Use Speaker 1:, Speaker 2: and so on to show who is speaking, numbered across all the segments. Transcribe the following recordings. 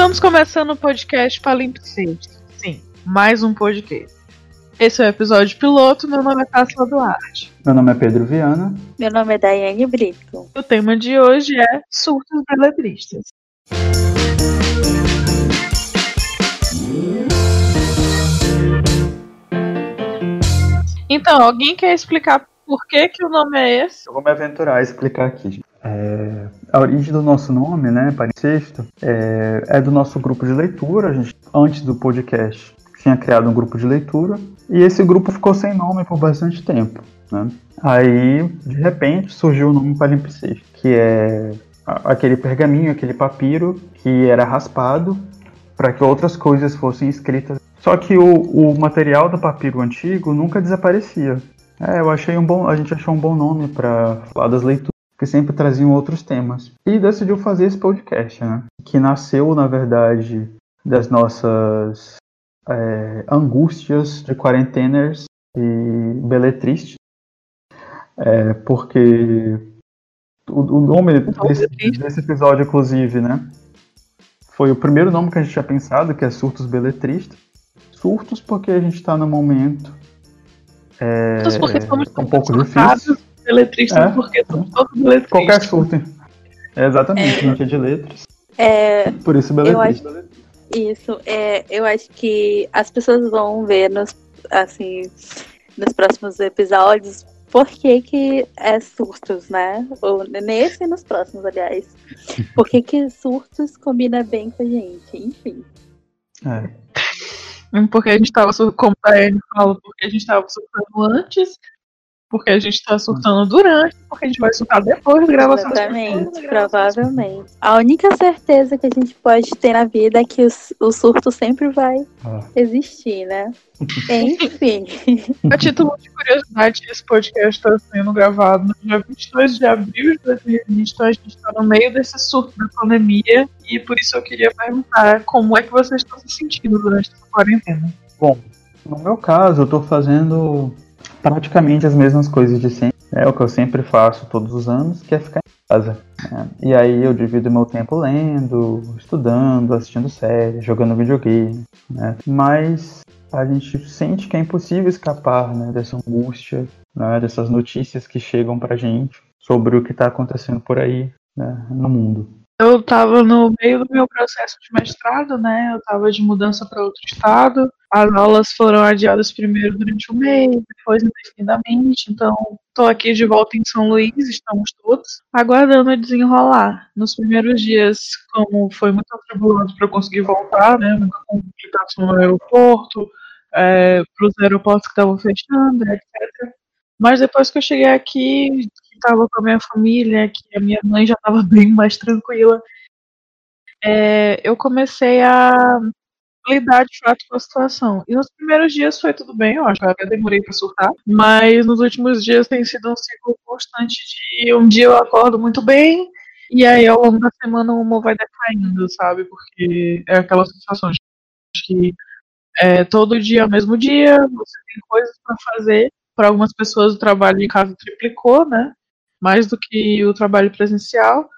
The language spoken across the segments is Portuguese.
Speaker 1: Estamos começando o podcast Palimpseste. Sim, mais um podcast. Esse é o episódio piloto. Meu nome é Cássio Duarte.
Speaker 2: Meu nome é Pedro Viana.
Speaker 3: Meu nome é Daiane Brito.
Speaker 1: O tema de hoje é surtos beletristas. Então, alguém quer explicar por que, que o nome é esse?
Speaker 2: Eu vou me aventurar a explicar aqui. É, a origem do nosso nome, né, Palimpsesto, é, é do nosso grupo de leitura. A gente, antes do podcast, tinha criado um grupo de leitura e esse grupo ficou sem nome por bastante tempo. Né? Aí, de repente, surgiu o nome Palimpsesto, que é aquele pergaminho, aquele papiro que era raspado para que outras coisas fossem escritas. Só que o, o material do papiro antigo nunca desaparecia. É, eu achei um bom, a gente achou um bom nome para falar das leituras, que sempre traziam outros temas. E decidiu fazer esse podcast, né? Que nasceu, na verdade, das nossas é, angústias de quarenteners e beletristas. É, porque o, o nome desse, desse, episódio, inclusive, né? Foi o primeiro nome que a gente tinha pensado, que é Surtos Beletristas. Surtos porque a gente está no momento é,
Speaker 1: Surtos porque somos
Speaker 2: um pouco difícil.
Speaker 1: Beletristas é, porque somos todos beletristas.
Speaker 2: Qualquer surto. É, exatamente, a gente é de letras.
Speaker 3: É,
Speaker 2: Por isso beletrista.
Speaker 3: Isso, é, eu acho que as pessoas vão ver nos, assim, nos próximos episódios por que, que é surtos, né? Ou nesse e nos próximos, aliás. Por que, que surtos combina bem com a gente, enfim.
Speaker 2: É.
Speaker 1: Porque a gente tava, como a Anne fala, porque a gente tava surtando antes porque a gente está surtando durante, porque a gente vai surtar depois da gravação.
Speaker 3: Exatamente, provavelmente. A única certeza que a gente pode ter na vida é que o, o surto sempre vai ah. existir, né? Enfim.
Speaker 1: A título de curiosidade, esse podcast está sendo gravado no dia 22 de abril de 2020, então a gente está no meio desse surto da pandemia e por isso eu queria perguntar como é que vocês estão se sentindo durante essa quarentena.
Speaker 2: Bom, no meu caso, eu estou fazendo praticamente as mesmas coisas de sempre. É o que eu sempre faço todos os anos, que é ficar em casa. Né? E aí eu divido meu tempo lendo, estudando, assistindo séries, jogando videogame. Né? Mas a gente sente que é impossível escapar né, dessa angústia, né, dessas notícias que chegam pra gente sobre o que está acontecendo por aí né, no mundo.
Speaker 1: Eu estava no meio do meu processo de mestrado, né? Eu estava de mudança para outro estado. As aulas foram adiadas primeiro durante um mês, depois indefinidamente. Então, estou aqui de volta em São Luís, estamos todos aguardando desenrolar. Nos primeiros dias, como foi muito atribulado para conseguir voltar, né? Muita complicação no aeroporto, é, para os aeroportos que estavam fechando, etc. Mas depois que eu cheguei aqui, estava com a minha família, que a minha mãe já estava bem mais tranquila, é, eu comecei a lidar de fato com a situação. E nos primeiros dias foi tudo bem, eu acho que eu demorei para surtar, mas nos últimos dias tem sido um ciclo constante de um dia eu acordo muito bem, e aí ao longo da semana o humor vai decaindo, sabe? Porque é aquela sensação de que é, todo dia é o mesmo dia, você tem coisas para fazer. Para algumas pessoas o trabalho em casa triplicou, né? Mais do que o trabalho presencial.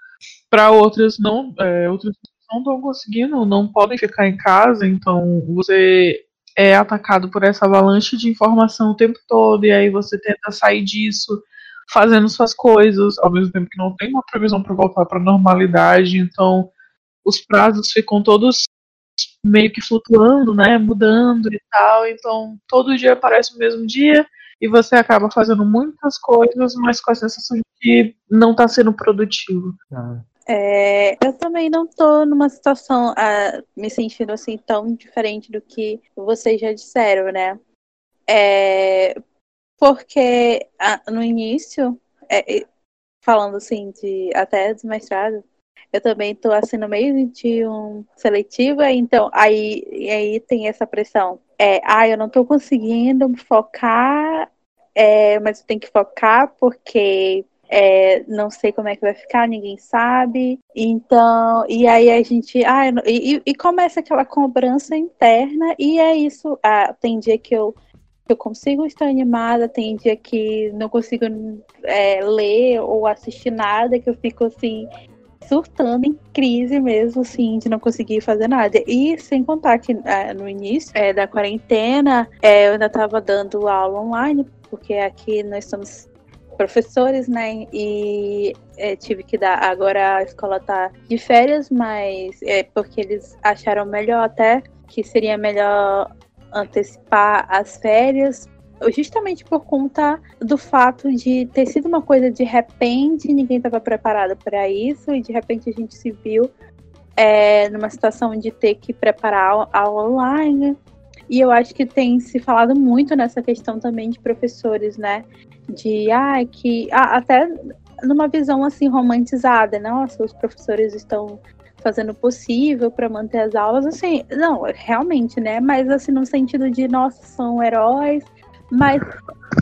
Speaker 1: Para outras não, é, outras não estão conseguindo, não podem ficar em casa, então você é atacado por essa avalanche de informação o tempo todo e aí você tenta sair disso fazendo suas coisas, ao mesmo tempo que não tem uma previsão para voltar para a normalidade, então os prazos ficam todos meio que flutuando, né, mudando e tal, então todo dia parece o mesmo dia e você acaba fazendo muitas coisas, mas com a sensação de que não está sendo produtivo.
Speaker 3: É, eu também não estou numa situação ah, me sentindo assim tão diferente do que vocês já disseram, né? É, porque ah, no início, é, falando assim de até do mestrado, eu também estou assim no meio de um seletivo, então aí, aí tem essa pressão. É, ah, eu não estou conseguindo focar é, mas eu tenho que focar porque é, não sei como é que vai ficar, ninguém sabe. Então, e aí a gente. Ah, e, e começa aquela cobrança interna, e é isso. Ah, tem dia que eu, eu consigo estar animada, tem dia que não consigo é, ler ou assistir nada, que eu fico assim. Surtando em crise mesmo, assim, de não conseguir fazer nada. E sem contar que é, no início é, da quarentena, é, eu ainda estava dando aula online, porque aqui nós somos professores, né? E é, tive que dar. Agora a escola tá de férias, mas é porque eles acharam melhor até que seria melhor antecipar as férias justamente por conta do fato de ter sido uma coisa de repente, ninguém estava preparado para isso, e de repente a gente se viu é, numa situação de ter que preparar aula online. E eu acho que tem se falado muito nessa questão também de professores, né? De ah, que ah, até numa visão assim romantizada, nossa, os professores estão fazendo o possível para manter as aulas, assim, não, realmente, né? Mas assim, no sentido de, nossa, são heróis, mas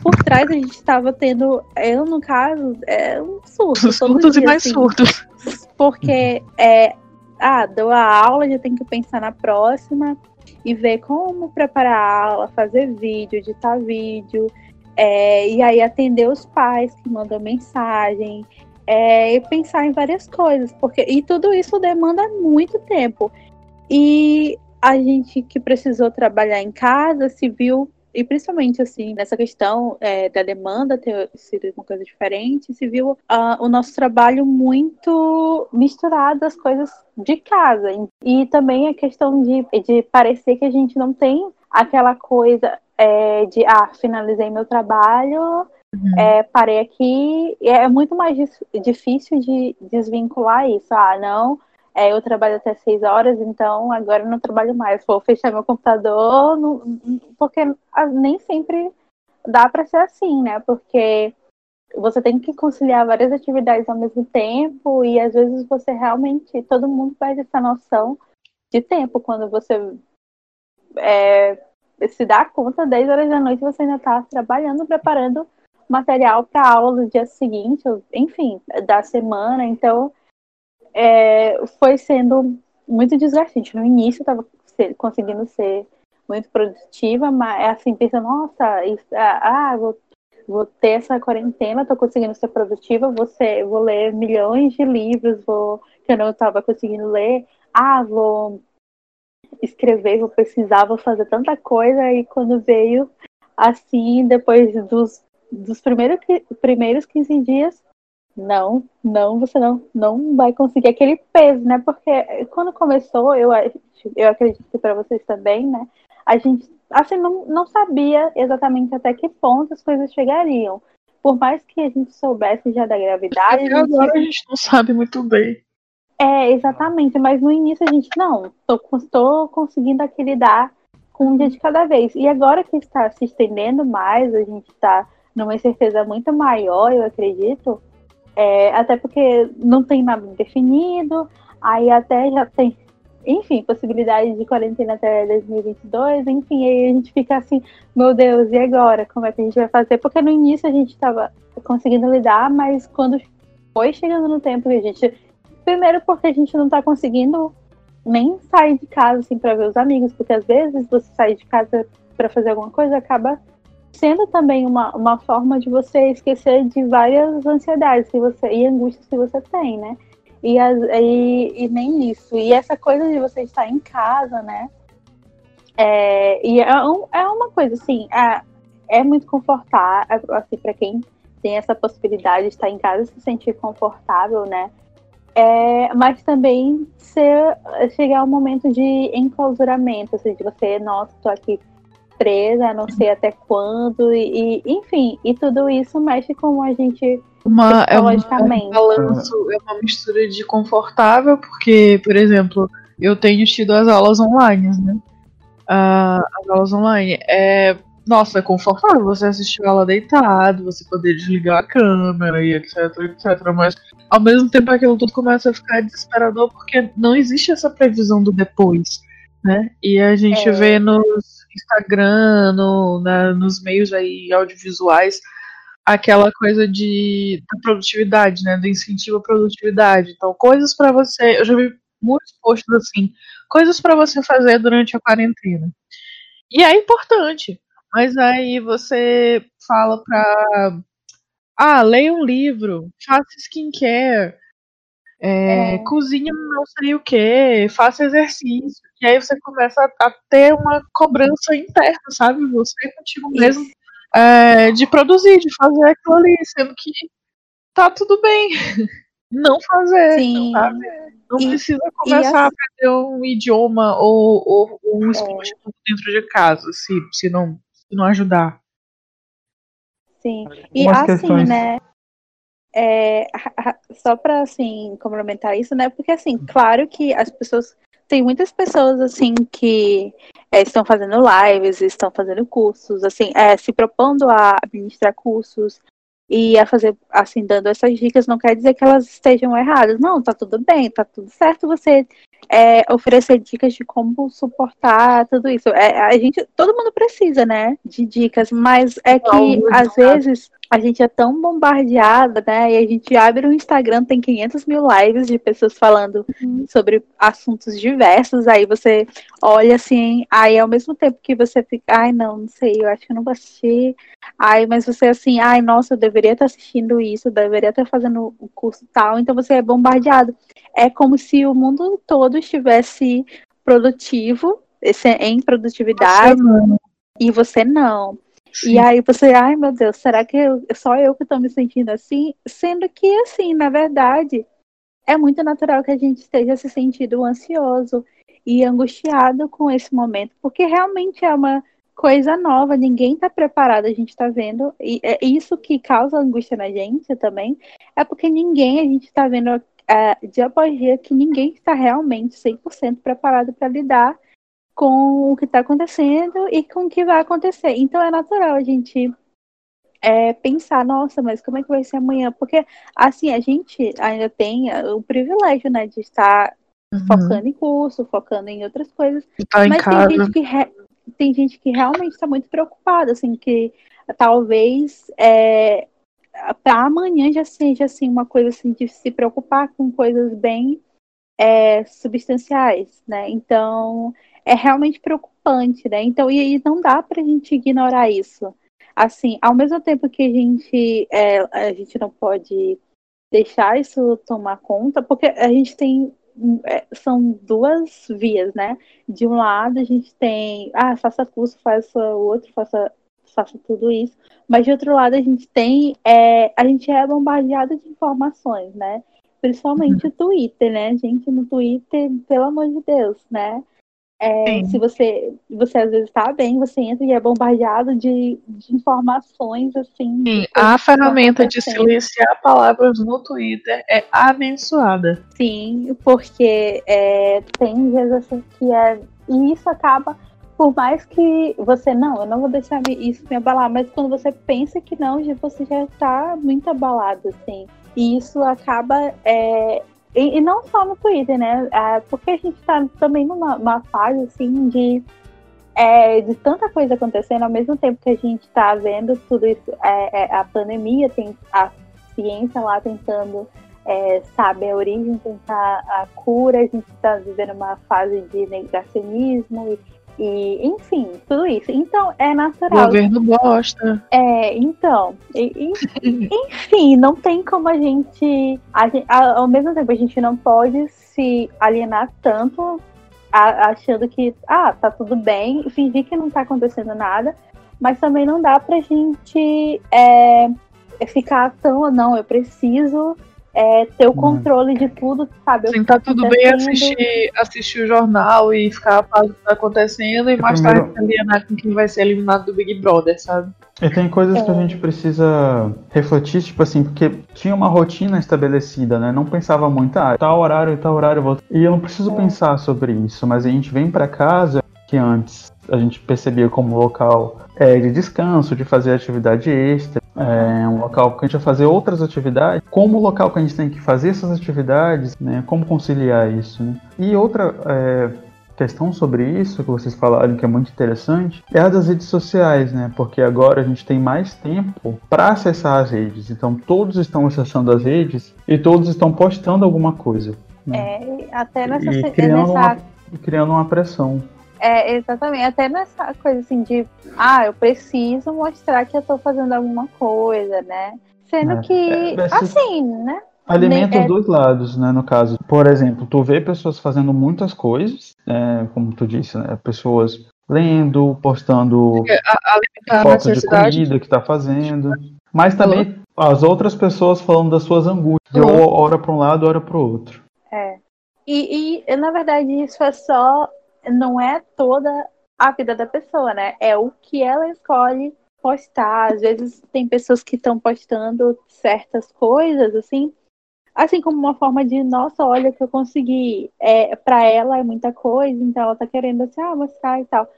Speaker 3: por trás a gente estava tendo, eu no caso, é um surto.
Speaker 1: Surtos e mais assim, surtos.
Speaker 3: Porque é, ah, dou a aula, já tem que pensar na próxima e ver como preparar a aula, fazer vídeo, editar vídeo, é, e aí atender os pais que mandam mensagem, é, e pensar em várias coisas, porque e tudo isso demanda muito tempo. E a gente que precisou trabalhar em casa se viu e principalmente assim nessa questão é, da demanda ter sido uma coisa diferente se viu uh, o nosso trabalho muito misturado às coisas de casa. E também a questão de, de parecer que a gente não tem aquela coisa é, de ah finalizei meu trabalho uhum. é, parei aqui. É muito mais difícil de desvincular isso. Ah não é, eu trabalho até seis horas, então agora eu não trabalho mais. Vou fechar meu computador, porque nem sempre dá para ser assim, né? Porque você tem que conciliar várias atividades ao mesmo tempo e às vezes você realmente, todo mundo perde essa noção de tempo quando você é, se dá conta, 10 horas da noite você ainda está trabalhando, preparando material para aula do dia seguinte, enfim, da semana. Então, é, foi sendo muito desgastante. No início eu estava conseguindo ser muito produtiva, mas é assim, pensando, nossa, isso, ah, ah, vou, vou ter essa quarentena, estou conseguindo ser produtiva, vou, ser, vou ler milhões de livros vou, que eu não estava conseguindo ler, ah, vou escrever, vou pesquisar, vou fazer tanta coisa, e quando veio assim, depois dos, dos primeiros, primeiros 15 dias, não, não, você não, não vai conseguir aquele peso, né? Porque quando começou, eu, eu acredito que para vocês também, né? A gente, assim, não, não sabia exatamente até que ponto as coisas chegariam. Por mais que a gente soubesse já da gravidade.
Speaker 1: Até a gente... agora a gente não sabe muito bem.
Speaker 3: É, exatamente, mas no início a gente, não, tô, tô conseguindo aqui lidar com um dia de cada vez. E agora que está se estendendo mais, a gente está numa incerteza muito maior, eu acredito, é, até porque não tem nada definido, aí até já tem, enfim, possibilidade de quarentena até 2022, enfim, aí a gente fica assim, meu Deus, e agora? Como é que a gente vai fazer? Porque no início a gente estava conseguindo lidar, mas quando foi chegando no tempo que a gente. Primeiro porque a gente não está conseguindo nem sair de casa assim para ver os amigos, porque às vezes você sair de casa para fazer alguma coisa acaba sendo também uma, uma forma de você esquecer de várias ansiedades que você e angústias que você tem, né? E, as, e, e nem isso. E essa coisa de você estar em casa, né? É, e é, um, é uma coisa assim, é, é muito confortável, assim, para quem tem essa possibilidade de estar em casa se sentir confortável, né? É, mas também ser, chegar um momento de enclausuramento, assim, de você, nossa, tô aqui presa, não sei até quando, e, e enfim, e tudo isso mexe com a gente
Speaker 1: uma, é, uma, é um balanço, é uma mistura de confortável, porque, por exemplo, eu tenho tido as aulas online, né? Uh, as aulas online é. Nossa, é confortável você assistir a aula deitado, você poder desligar a câmera e etc, etc. Mas ao mesmo tempo aquilo tudo começa a ficar desesperador porque não existe essa previsão do depois, né? E a gente é. vê nos Instagram, no, na, nos meios aí audiovisuais, aquela coisa de da produtividade, né, do incentivo à produtividade. Então, coisas para você, eu já vi muitos posts assim, coisas para você fazer durante a quarentena. E é importante, mas aí você fala para ah, leia um livro, faça skincare, é, é. cozinha não sei o que, faça exercício. E aí você começa a, a ter uma cobrança interna, sabe? Você contigo mesmo é, de produzir, de fazer aquilo ali, sendo que tá tudo bem. Não fazer, Sim. sabe? Não e, precisa começar assim, a aprender um idioma ou, ou, ou um é. esporte dentro de casa, se, se, não, se não ajudar.
Speaker 3: Sim. E assim, questões... né? É, só para assim complementar isso, né? Porque assim, claro que as pessoas tem muitas pessoas assim que é, estão fazendo lives, estão fazendo cursos, assim, é, se propondo a administrar cursos e a fazer assim dando essas dicas não quer dizer que elas estejam erradas. Não, tá tudo bem, tá tudo certo você é, oferecer dicas de como suportar tudo isso. É, a gente, todo mundo precisa, né, de dicas, mas é que às vezes a gente é tão bombardeada, né? E a gente abre o Instagram, tem 500 mil lives de pessoas falando uhum. sobre assuntos diversos. Aí você olha assim, aí ao mesmo tempo que você fica, ai, não, não sei, eu acho que eu não vou assistir. Ai, mas você assim, ai, nossa, eu deveria estar assistindo isso, eu deveria estar fazendo o curso tal. Então você é bombardeado. É como se o mundo todo estivesse produtivo, em produtividade, você e você não. Sim. E aí você, ai meu Deus, será que eu, só eu que estou me sentindo assim? Sendo que, assim, na verdade, é muito natural que a gente esteja se sentindo ansioso e angustiado com esse momento, porque realmente é uma coisa nova, ninguém está preparado, a gente está vendo, e é isso que causa angústia na gente também, é porque ninguém, a gente está vendo é, dia após dia que ninguém está realmente 100% preparado para lidar com o que está acontecendo e com o que vai acontecer. Então é natural a gente é, pensar, nossa, mas como é que vai ser amanhã? Porque assim, a gente ainda tem o privilégio, né, de estar uhum. focando em curso, focando em outras coisas.
Speaker 1: Tá mas tem
Speaker 3: gente, que re... tem gente que realmente está muito preocupada, assim, que talvez é, para amanhã já seja assim uma coisa assim de se preocupar com coisas bem é, substanciais, né? Então é realmente preocupante, né? Então, e, e não dá para a gente ignorar isso. Assim, ao mesmo tempo que a gente, é, a gente não pode deixar isso tomar conta, porque a gente tem é, são duas vias, né? De um lado a gente tem, ah, faça curso, faça o outro, faça, faça tudo isso. Mas de outro lado a gente tem, é, a gente é bombardeado de informações, né? Principalmente uhum. o Twitter, né? Gente, no Twitter, pelo amor de Deus, né? É, se você, você às vezes está bem, você entra e é bombardeado de, de informações assim.
Speaker 1: Sim, a ferramenta de silenciar palavras no Twitter é abençoada.
Speaker 3: Sim, porque é, tem dias assim que é. E isso acaba, por mais que você, não, eu não vou deixar isso me abalar, mas quando você pensa que não, você já está muito abalado, assim. E isso acaba é, e, e, não só no Twitter, né? É, porque a gente está também numa fase assim de, é, de tanta coisa acontecendo ao mesmo tempo que a gente está vendo tudo isso, é, é, a pandemia, tem a ciência lá tentando é, saber a origem, tentar a cura, a gente está vivendo uma fase de negacionismo e e, enfim, tudo isso. Então, é natural.
Speaker 1: O governo bosta.
Speaker 3: É, então. E, enfim, não tem como a gente, a gente. Ao mesmo tempo, a gente não pode se alienar tanto achando que, ah, tá tudo bem, fingir que não tá acontecendo nada, mas também não dá pra gente é, ficar tão, não, eu preciso é, ter o controle de tudo, sabe?
Speaker 1: Sim, tá tudo bem assistir, assistir o jornal e ficar a par do que tá acontecendo e mais primeiro... tarde alienar com quem vai ser eliminado do Big Brother, sabe?
Speaker 2: E tem coisas é. que a gente precisa refletir, tipo assim, porque tinha uma rotina estabelecida, né? Não pensava muito, ah, tal horário, tal horário, volta. E eu não preciso é. pensar sobre isso, mas a gente vem para casa que antes a gente percebia como local é, de descanso, de fazer atividade extra, é um local que a gente vai fazer outras atividades, como local que a gente tem que fazer essas atividades, né, como conciliar isso. Né? E outra é, questão sobre isso que vocês falaram que é muito interessante é a das redes sociais, né? Porque agora a gente tem mais tempo para acessar as redes. Então todos estão acessando as redes e todos estão postando alguma coisa.
Speaker 3: Né? É, até nessa,
Speaker 2: e criando, nessa... Uma, criando uma pressão.
Speaker 3: É, exatamente. Até nessa coisa assim de, ah, eu preciso mostrar que eu tô fazendo alguma coisa, né? Sendo é, que, é, assim, né?
Speaker 2: Alimenta os
Speaker 3: é-
Speaker 2: dois lados, né? No caso, por exemplo, tu vê pessoas fazendo muitas coisas, é, como tu disse, né? Pessoas lendo, postando
Speaker 1: A- alimentar a
Speaker 2: fotos de comida que tá fazendo, mas também as outras pessoas falando das suas angústias,
Speaker 1: Alô?
Speaker 2: ou hora para um lado, hora para o outro.
Speaker 3: É. E, e, na verdade, isso é só. Não é toda a vida da pessoa, né? É o que ela escolhe postar. Às vezes tem pessoas que estão postando certas coisas, assim, assim como uma forma de, nossa, olha que eu consegui. É, para ela é muita coisa, então ela tá querendo assim, ah, mostrar e tal.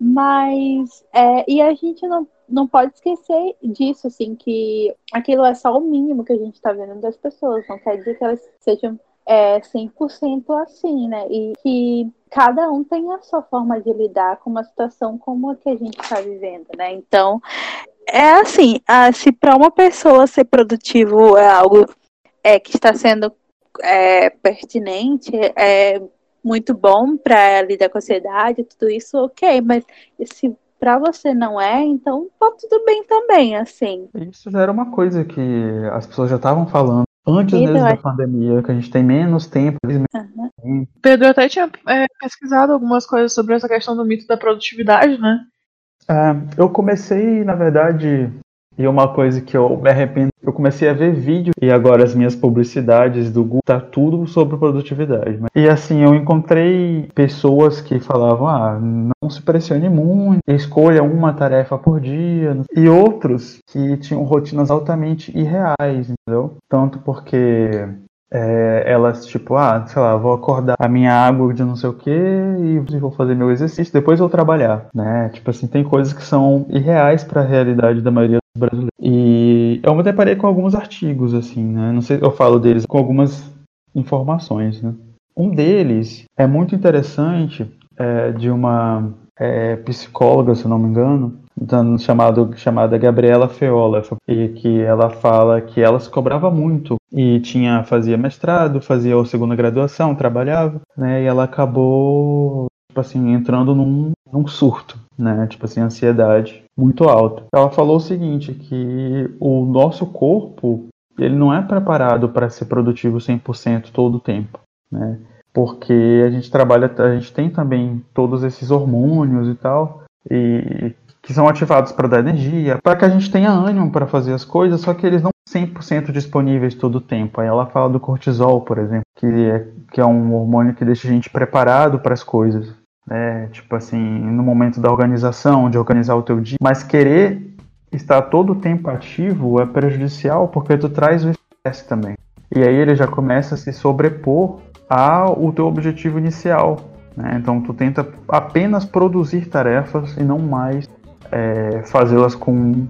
Speaker 3: Mas, é, e a gente não, não pode esquecer disso, assim, que aquilo é só o mínimo que a gente tá vendo das pessoas. Não quer dizer que elas sejam é 100% assim, né? E que cada um tem a sua forma de lidar com uma situação como a que a gente está vivendo, né? Então, é assim, ah, se para uma pessoa ser produtivo é algo é, que está sendo é, pertinente, é muito bom para lidar com a ansiedade, tudo isso, ok, mas se para você não é, então tá tudo bem também, assim.
Speaker 2: Isso já era uma coisa que as pessoas já estavam falando antes
Speaker 3: Então,
Speaker 2: mesmo da
Speaker 3: acho-
Speaker 2: pandemia, que a gente tem menos tempo.
Speaker 3: Aham.
Speaker 1: Pedro até tinha é, pesquisado algumas coisas sobre essa questão do mito da produtividade, né?
Speaker 2: É, eu comecei, na verdade, e uma coisa que eu me arrependo, eu comecei a ver vídeo e agora as minhas publicidades do Google tá tudo sobre produtividade. E assim, eu encontrei pessoas que falavam, ah, não se pressione muito, escolha uma tarefa por dia, e outros que tinham rotinas altamente irreais, entendeu? Tanto porque é, elas, tipo, ah, sei lá, vou acordar a minha água de não sei o que e vou fazer meu exercício, depois vou trabalhar, né? Tipo assim, tem coisas que são irreais para a realidade da maioria E eu me deparei com alguns artigos, assim, né? Não sei, eu falo deles com algumas informações, né? Um deles é muito interessante, é, de uma é, psicóloga, se não me engano, chamado, chamada Gabriela Feola, e que ela fala que ela se cobrava muito e tinha fazia mestrado, fazia a segunda graduação, trabalhava, né? E ela acabou tipo assim entrando num, num surto, né? Tipo assim, ansiedade muito alta. Ela falou o seguinte, que o nosso corpo ele não é preparado para ser produtivo 100% todo o tempo, né? Porque a gente trabalha, a gente tem também todos esses hormônios e tal, e que são ativados para dar energia, para que a gente tenha ânimo para fazer as coisas, só que eles não são 100% disponíveis todo o tempo. Aí ela fala do cortisol, por exemplo, que é, que é um hormônio que deixa a gente preparado para as coisas. Né? tipo assim, no momento da organização, de organizar o teu dia. Mas querer estar todo o tempo ativo é prejudicial porque tu traz o estresse também. E aí ele já começa a se sobrepor ao teu objetivo inicial. Né? Então tu tenta apenas produzir tarefas e não mais é, fazê-las com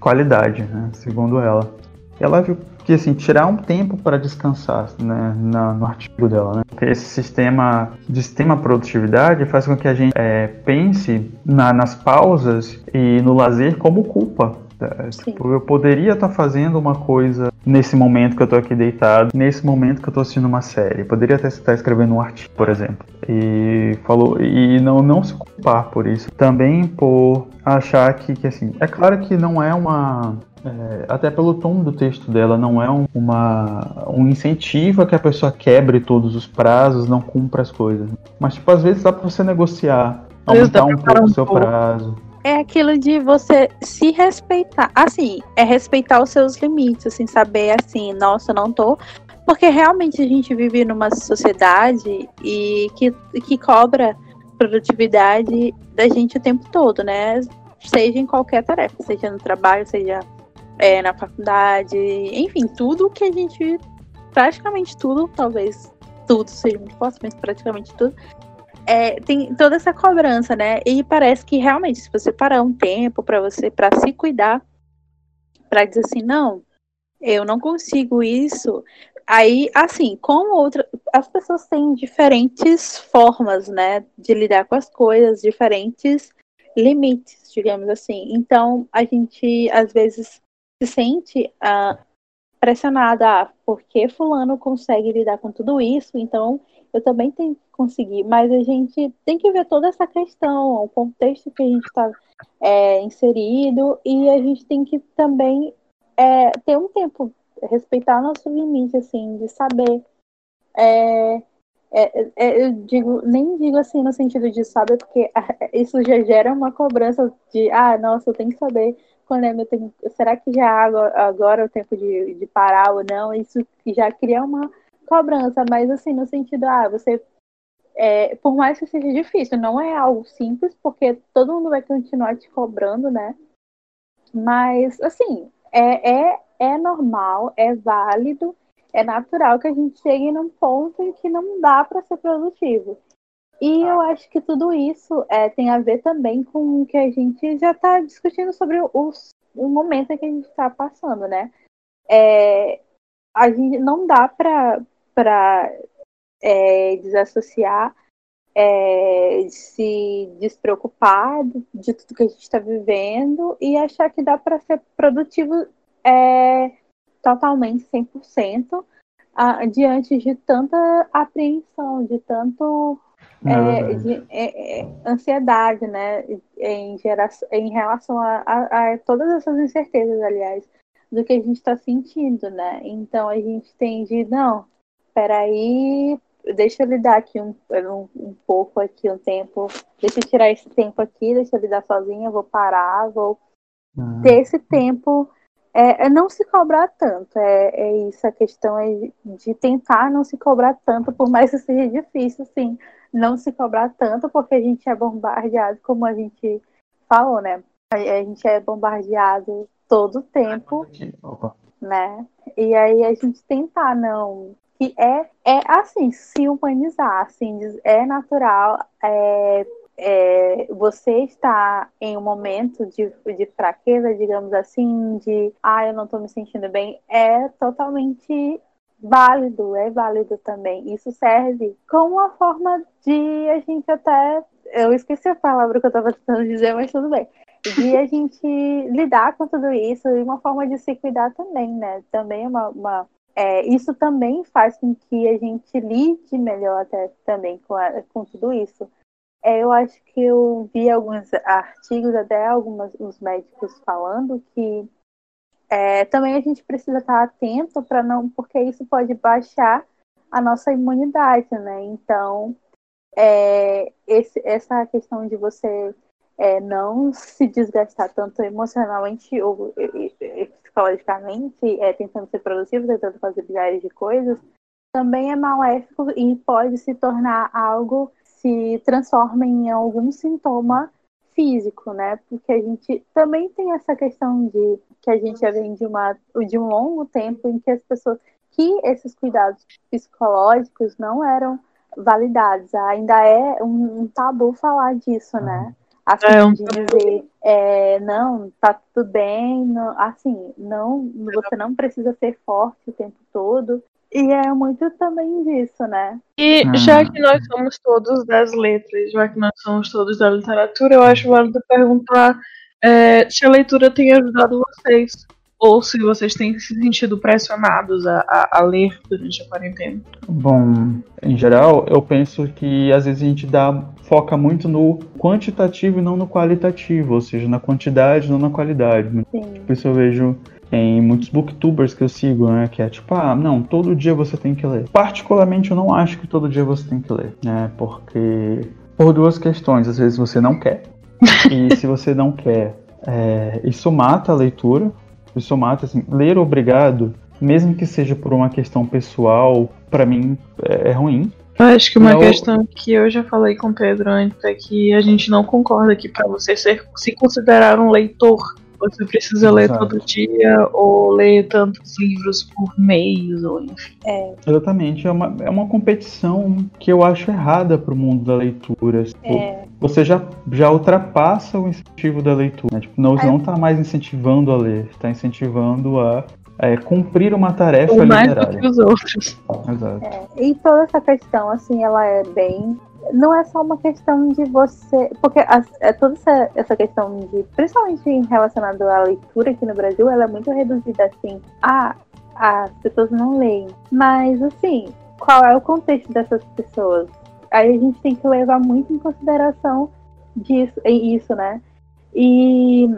Speaker 2: qualidade, né? segundo ela. Ela viu que assim tirar um tempo para descansar, né, na, no artigo dela, né? Esse sistema de sistema produtividade faz com que a gente é, pense na, nas pausas e no lazer como culpa. É, tipo, eu poderia estar fazendo uma coisa nesse momento que eu estou aqui deitado, nesse momento que eu estou assistindo uma série. Poderia até estar escrevendo um artigo, por exemplo. E falou e não não se culpar por isso. Também por achar que, que assim, é claro que não é uma é, até pelo tom do texto dela, não é um, uma, um incentivo a que a pessoa quebre todos os prazos, não cumpra as coisas. Mas, tipo, às vezes dá pra você negociar, aumentar um pouco o
Speaker 1: um
Speaker 2: seu
Speaker 1: pouco.
Speaker 2: prazo.
Speaker 3: É aquilo de você se respeitar. Assim, é respeitar os seus limites, assim, saber assim, nossa, eu não tô. Porque realmente a gente vive numa sociedade e que, que cobra produtividade da gente o tempo todo, né? Seja em qualquer tarefa, seja no trabalho, seja é, na faculdade, enfim, tudo que a gente. Praticamente tudo, talvez tudo seja muito forte, mas praticamente tudo. É, tem toda essa cobrança, né? E parece que realmente, se você parar um tempo para você, para se cuidar, para dizer assim, não, eu não consigo isso. Aí, assim, como outra, as pessoas têm diferentes formas, né, de lidar com as coisas, diferentes limites, digamos assim. Então, a gente às vezes se sente ah, pressionada, ah, porque fulano consegue lidar com tudo isso, então eu também tenho que conseguir. Mas a gente tem que ver toda essa questão, o contexto que a gente está é, inserido, e a gente tem que também é, ter um tempo respeitar nosso limite, assim, de saber. É, é, é, eu digo, nem digo assim no sentido de saber, porque isso já gera uma cobrança de, ah, nossa, eu tenho que saber quando é meu tempo, será que já agora, agora é o tempo de, de parar ou não? Isso já cria uma cobrança, mas assim, no sentido, ah, você, é, por mais que seja difícil, não é algo simples, porque todo mundo vai continuar te cobrando, né? Mas, assim, é, é, é normal, é válido, é natural que a gente chegue num ponto em que não dá para ser produtivo. E eu acho que tudo isso é, tem a ver também com o que a gente já está discutindo sobre os, o momento que a gente está passando, né? É, a gente não dá para é, desassociar, é, se despreocupar de tudo que a gente está vivendo e achar que dá para ser produtivo é, totalmente 100% a, diante de tanta apreensão, de tanto é, de, é, é, ansiedade, né, em, geração, em relação a, a, a, todas essas incertezas, aliás, do que a gente está sentindo, né? Então a gente tem de, não, peraí, deixa eu lidar aqui um, um, um, pouco, aqui um tempo, deixa eu tirar esse tempo aqui, deixa eu lidar sozinha, vou parar, vou uhum. ter esse tempo é, é, não se cobrar tanto, é, é isso, a questão é de tentar não se cobrar tanto, por mais que seja difícil, sim, não se cobrar tanto, porque a gente é bombardeado, como a gente falou, né? A, a gente é bombardeado todo o tempo, né? E aí a gente tentar não que é, é assim, se humanizar, assim, é natural, é, é, você está em um momento de, de fraqueza, digamos assim, de ah, eu não estou me sentindo bem, é totalmente válido, é válido também. Isso serve como uma forma de a gente até. Eu esqueci a palavra que eu estava tentando dizer, mas tudo bem. De a gente lidar com tudo isso e uma forma de se cuidar também, né? Também é uma. uma é, isso também faz com que a gente lide melhor até também com, a, com tudo isso. É, eu acho que eu vi alguns artigos, até alguns os médicos falando que é, também a gente precisa estar atento para não, porque isso pode baixar a nossa imunidade, né? Então, é, esse, essa questão de você é, não se desgastar tanto emocionalmente ou psicologicamente, é, tentando ser produtivo, tentando fazer milhares de coisas, também é maléfico e pode se tornar algo se transforma em algum sintoma físico, né? Porque a gente também tem essa questão de que a gente já vem de, uma, de um longo tempo em que as pessoas que esses cuidados psicológicos não eram validados. Ainda é um, um tabu falar disso, né? Assim, é um de dizer, é, não, tá tudo bem, não, assim, não, você não precisa ser forte o tempo todo. E é muito também disso, né?
Speaker 1: E ah. já que nós somos todos das letras, já que nós somos todos da literatura, eu acho válido perguntar é, se a leitura tem ajudado vocês. Ou se vocês têm se sentido pressionados a, a, a, ler durante a quarentena.
Speaker 2: Bom, em geral, eu penso que às vezes a gente dá, foca muito no quantitativo e não no qualitativo, ou seja, na quantidade, não na qualidade. Sim. Tipo, isso eu vejo em muitos booktubers que eu sigo, né? Que é tipo, ah, não, todo dia você tem que ler. Particularmente, eu não acho que todo dia você tem que ler, né? Porque. Por duas questões. Às vezes você não quer. e se você não quer, é, isso mata a leitura. Isso mata, assim, ler obrigado, mesmo que seja por uma questão pessoal, para mim é, é ruim.
Speaker 1: Eu acho que uma eu... questão que eu já falei com o Pedro antes é que a gente não concorda que para você ser, se considerar um leitor você precisa ler todo dia ou ler tantos livros por mês, ou enfim.
Speaker 3: É.
Speaker 2: Exatamente. É uma, é uma competição que eu acho errada para o mundo da leitura. Tipo, é. Você já, já ultrapassa o incentivo da leitura. Né? Tipo, não, é. não está mais incentivando a ler, está incentivando a é, cumprir uma tarefa Ou mais literária.
Speaker 1: do que os outros.
Speaker 2: Exato.
Speaker 3: É, e toda essa questão, assim, ela é bem não é só uma questão de você. Porque a, é toda essa, essa questão de. Principalmente relacionada à leitura aqui no Brasil, ela é muito reduzida assim. Ah, as pessoas não leem. Mas, assim, qual é o contexto dessas pessoas? Aí a gente tem que levar muito em consideração disso, isso, né? E,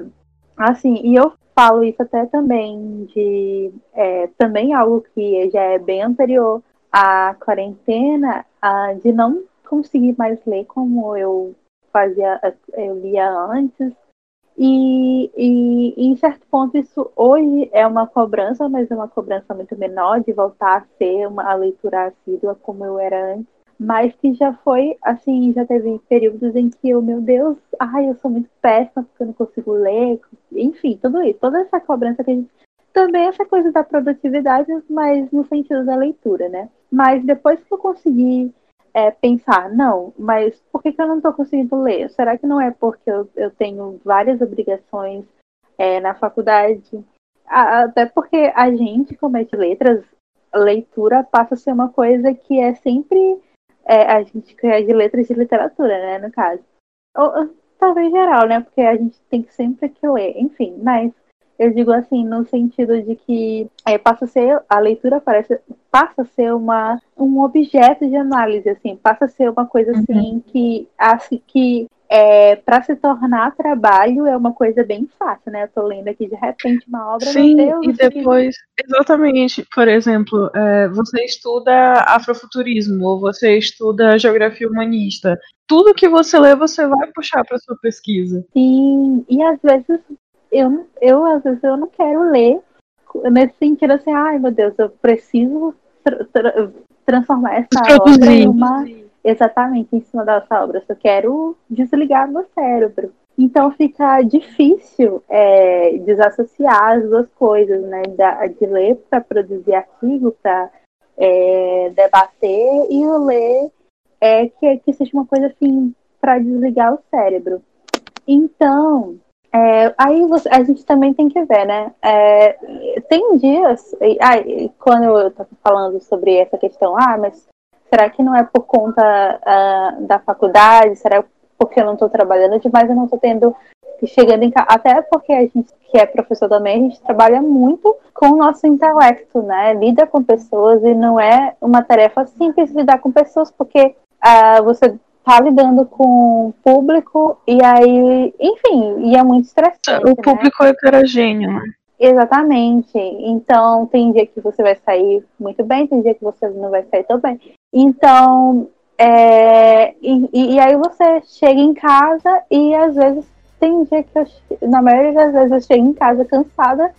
Speaker 3: assim, e eu falo isso até também de é, também algo que já é bem anterior à quarentena, a, de não conseguir mais ler como eu fazia, eu lia antes. E, e, em certo ponto isso hoje é uma cobrança, mas é uma cobrança muito menor de voltar a ser uma a leitura assídua como eu era antes mas que já foi, assim, já teve períodos em que eu, meu Deus, ai, eu sou muito péssima porque eu não consigo ler, enfim, tudo isso, toda essa cobrança que a gente. Também essa coisa da produtividade, mas no sentido da leitura, né? Mas depois que eu consegui é, pensar, não, mas por que, que eu não estou conseguindo ler? Será que não é porque eu, eu tenho várias obrigações é, na faculdade? Até porque a gente, como é de letras, leitura passa a ser uma coisa que é sempre é, a gente que é de letras de literatura, né, no caso. Ou, talvez geral, né, porque a gente tem que sempre que ler, enfim, mas eu digo assim, no sentido de que é, passa a ser, a leitura parece, passa a ser uma, um objeto de análise, assim, passa a ser uma coisa assim uhum. que, assim, que é, para se tornar trabalho é uma coisa bem fácil, né? Eu tô lendo aqui de repente uma obra.
Speaker 1: Sim, Deus, e depois, que... exatamente, por exemplo, é, você estuda afrofuturismo ou você estuda geografia humanista. Tudo que você lê, você vai puxar para sua pesquisa.
Speaker 3: Sim, e às vezes eu, eu às vezes eu não quero ler nesse sentido assim, ai meu Deus, eu preciso tra tra transformar essa obra em uma exatamente em cima dessa obra. Eu só quero desligar meu cérebro. Então fica difícil é, desassociar as duas coisas, né? Da, de ler para produzir artigo, para é, debater, e o ler é, que, que seja uma coisa assim para desligar o cérebro. Então, é, aí você, a gente também tem que ver, né? É, tem dias, aí, quando eu estava falando sobre essa questão, ah, mas será que não é por conta uh, da faculdade? Será porque eu não estou trabalhando demais, eu não estou tendo chegando em casa, até porque a gente que é professor também, a gente trabalha muito com o nosso intelecto, né? Lida com pessoas e não é uma tarefa simples lidar com pessoas, porque uh, você tá lidando com o público e aí, enfim, e é muito estressante.
Speaker 1: O público
Speaker 3: né?
Speaker 1: é heterogêneo, né?
Speaker 3: Exatamente. Então, tem dia que você vai sair muito bem, tem dia que você não vai sair tão bem. Então, é, e, e, aí você chega em casa e às vezes tem dia que eu, na maioria das vezes eu chego em casa cansada,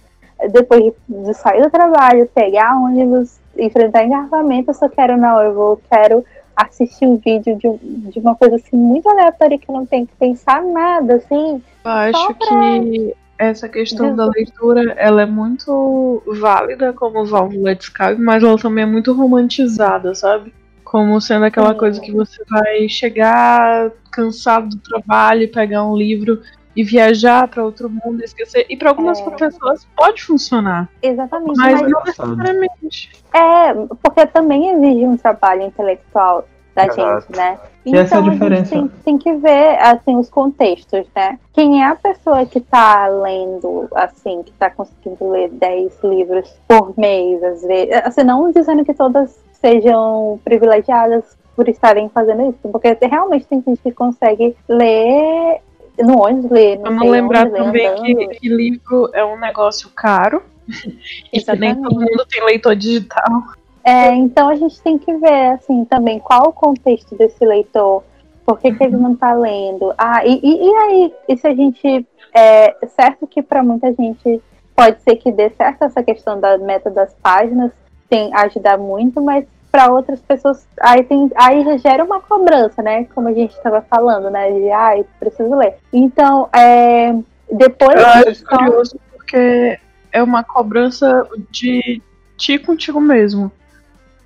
Speaker 3: depois de sair do trabalho, pegar ônibus, enfrentar engarrafamento, eu só quero, não, eu vou, quero assistir um vídeo de, de uma coisa assim muito aleatória que não tenho que pensar nada, assim.
Speaker 1: Eu acho pra... que essa questão da leitura, ela é muito válida como válvula de escape, mas ela também é muito romantizada, sabe? Como sendo aquela coisa que você vai chegar cansado do trabalho, pegar um livro e viajar para outro mundo, esquecer. E para algumas é. pessoas pode funcionar.
Speaker 3: Exatamente.
Speaker 1: Mas, mas não necessariamente.
Speaker 3: É, porque também exige um trabalho intelectual da Exato. gente, né?
Speaker 2: E então, essa é a diferença.
Speaker 3: A gente tem, tem, que ver, assim, os contextos, né? Quem é a pessoa que está lendo, assim, que está conseguindo ler 10 livros por mês, às vezes. Assim, não dizendo que todas sejam privilegiadas por estarem fazendo isso, porque realmente tem gente que consegue ler no ônibus, ler no
Speaker 1: Vamos lembrar onde, também que, que, livro é um negócio caro e que nem todo mundo tem leitor digital.
Speaker 3: É, então a gente tem que ver assim também qual o contexto desse leitor, por que, que ele não está lendo. Ah, e, e, e, aí, e se a gente. É certo que para muita gente pode ser que dê certo essa questão da meta das páginas, tem ajudar muito, mas para outras pessoas aí tem aí já gera uma cobrança, né? Como a gente estava falando, né? De ai, ah, preciso ler. Então, é, depois.
Speaker 1: Eu acho curioso porque é uma cobrança de ti contigo mesmo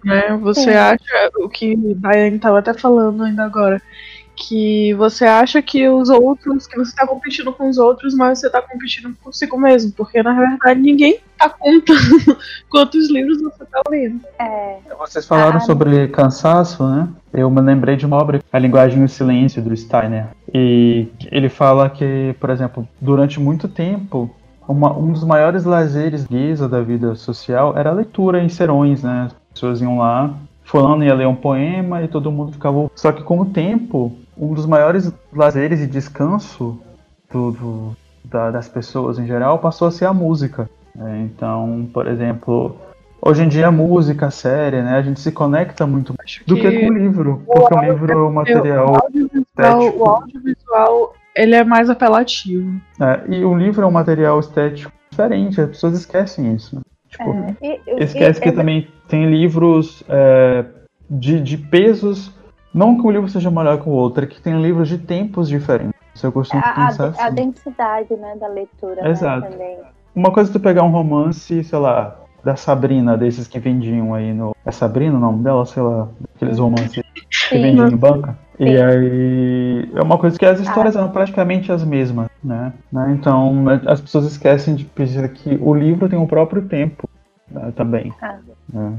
Speaker 1: né? Você Sim. acha o que Diane estava até falando ainda agora, que você acha que os outros, que você está competindo com os outros, mas você está competindo consigo mesmo, porque na verdade ninguém está contando quantos livros você está lendo.
Speaker 3: É.
Speaker 2: Vocês falaram ah, sobre cansaço, né? Eu me lembrei de uma obra, A Linguagem e o Silêncio, do Steiner. E ele fala que, por exemplo, durante muito tempo, uma, um dos maiores lazeres guisa da vida social era a leitura em serões, né? pessoas iam lá, fulano ia ler um poema e todo mundo ficava. Só que com o tempo, um dos maiores lazeres e descanso do, do, da, das pessoas em geral passou a ser a música. Né? Então, por exemplo, hoje em dia a música, a série, né, a gente se conecta muito mais do que, com o livro, porque o, livro é um material
Speaker 1: o audiovisual, o audiovisual ele é mais apelativo.
Speaker 2: É, e o livro é um material estético diferente, as pessoas esquecem isso. Né? Tipo, é, e, esquece e, que é... também tem livros é, de, de pesos, não que um livro seja melhor que o outro, é que tem livros de tempos diferentes. Eu costumo
Speaker 3: a,
Speaker 2: pensar a, assim.
Speaker 3: a densidade né, da leitura. Né,
Speaker 2: Exato.
Speaker 3: Né,
Speaker 2: Uma coisa é tu pegar um romance, sei lá, da Sabrina, desses que vendiam aí no. É Sabrina o nome dela? Sei lá, aqueles romances que vendiam em banca. Sim. E aí é uma coisa que as histórias ah. eram praticamente as mesmas, né? né? Então as pessoas esquecem de pensar que o livro tem o próprio tempo né, também. Ah. Né?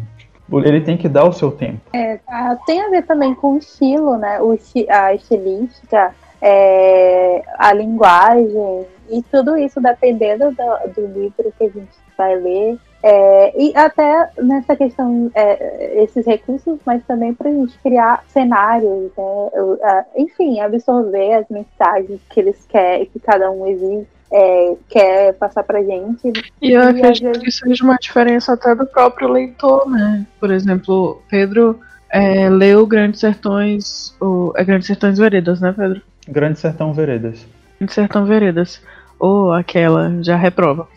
Speaker 2: Ele tem que dar o seu tempo.
Speaker 3: É, ah, tem a ver também com o estilo, né? O, a estilística, é, a linguagem e tudo isso dependendo do, do livro que a gente vai ler. É, e até nessa questão, é, esses recursos, mas também para a gente criar cenários, né? enfim, absorver as mensagens que eles querem, que cada um exige. É, quer passar pra gente.
Speaker 1: E eu acredito vezes... que seja uma diferença até do próprio leitor, né? Por exemplo, Pedro é, leu Grandes Sertões, ou é Grandes Sertões Veredas, né, Pedro?
Speaker 2: Grande Sertão Veredas.
Speaker 1: Grande Sertão Veredas. Ou aquela, já reprova.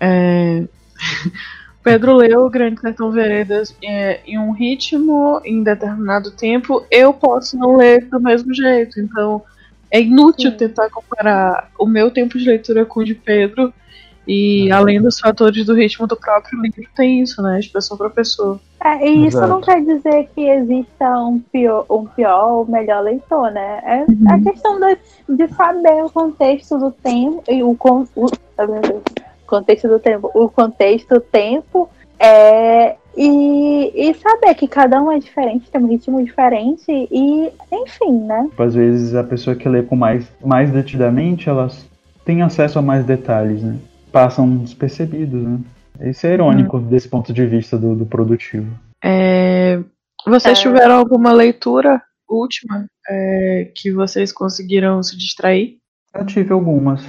Speaker 1: É... Pedro leu Grande Sertão Veredas é, em um ritmo, em determinado tempo, eu posso não ler do mesmo jeito. Então, é inútil Sim. tentar comparar o meu tempo de leitura com o de Pedro. E uhum. além dos fatores do ritmo do próprio livro, tem isso, né? De pessoa para pessoa.
Speaker 3: É, e isso Exato. não quer dizer que exista um pior, um pior ou melhor leitor, né? É uhum. a questão de, de saber o contexto do tempo e o, o, o contexto do tempo, o contexto, o tempo, é, e, e saber que cada um é diferente, tem um ritmo diferente e, enfim, né?
Speaker 2: Às vezes a pessoa que lê com mais, mais detidamente, elas têm acesso a mais detalhes, né? Passam despercebidos, né? Isso é irônico uhum. desse ponto de vista do, do produtivo.
Speaker 1: É, vocês é... tiveram alguma leitura última é, que vocês conseguiram se distrair?
Speaker 2: Eu tive algumas.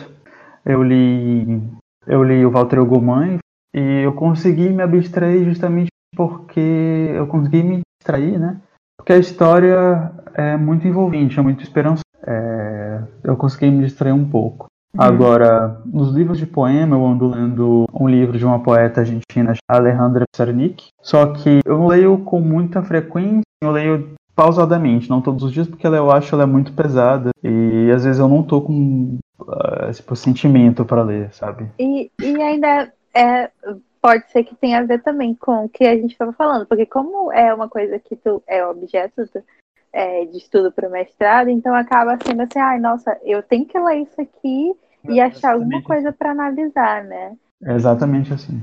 Speaker 2: Eu li eu li o Walter Ugumãe e eu consegui me abstrair justamente porque eu consegui me distrair, né? Porque a história é muito envolvente, é muito esperançosa. É, eu consegui me distrair um pouco. Uhum. Agora, nos livros de poema, eu ando lendo um livro de uma poeta argentina, Alejandra Pizarnik. Só que eu leio com muita frequência, eu leio pausadamente, não todos os dias, porque ela, eu acho ela é muito pesada. E às vezes eu não tô com uh, tipo, sentimento para ler, sabe?
Speaker 3: E, e ainda é, pode ser que tenha a ver também com o que a gente estava falando, porque como é uma coisa que tu é objeto é, de estudo para mestrado, então acaba sendo assim, ai, nossa, eu tenho que ler isso aqui e é achar alguma coisa para analisar, né?
Speaker 2: É exatamente assim.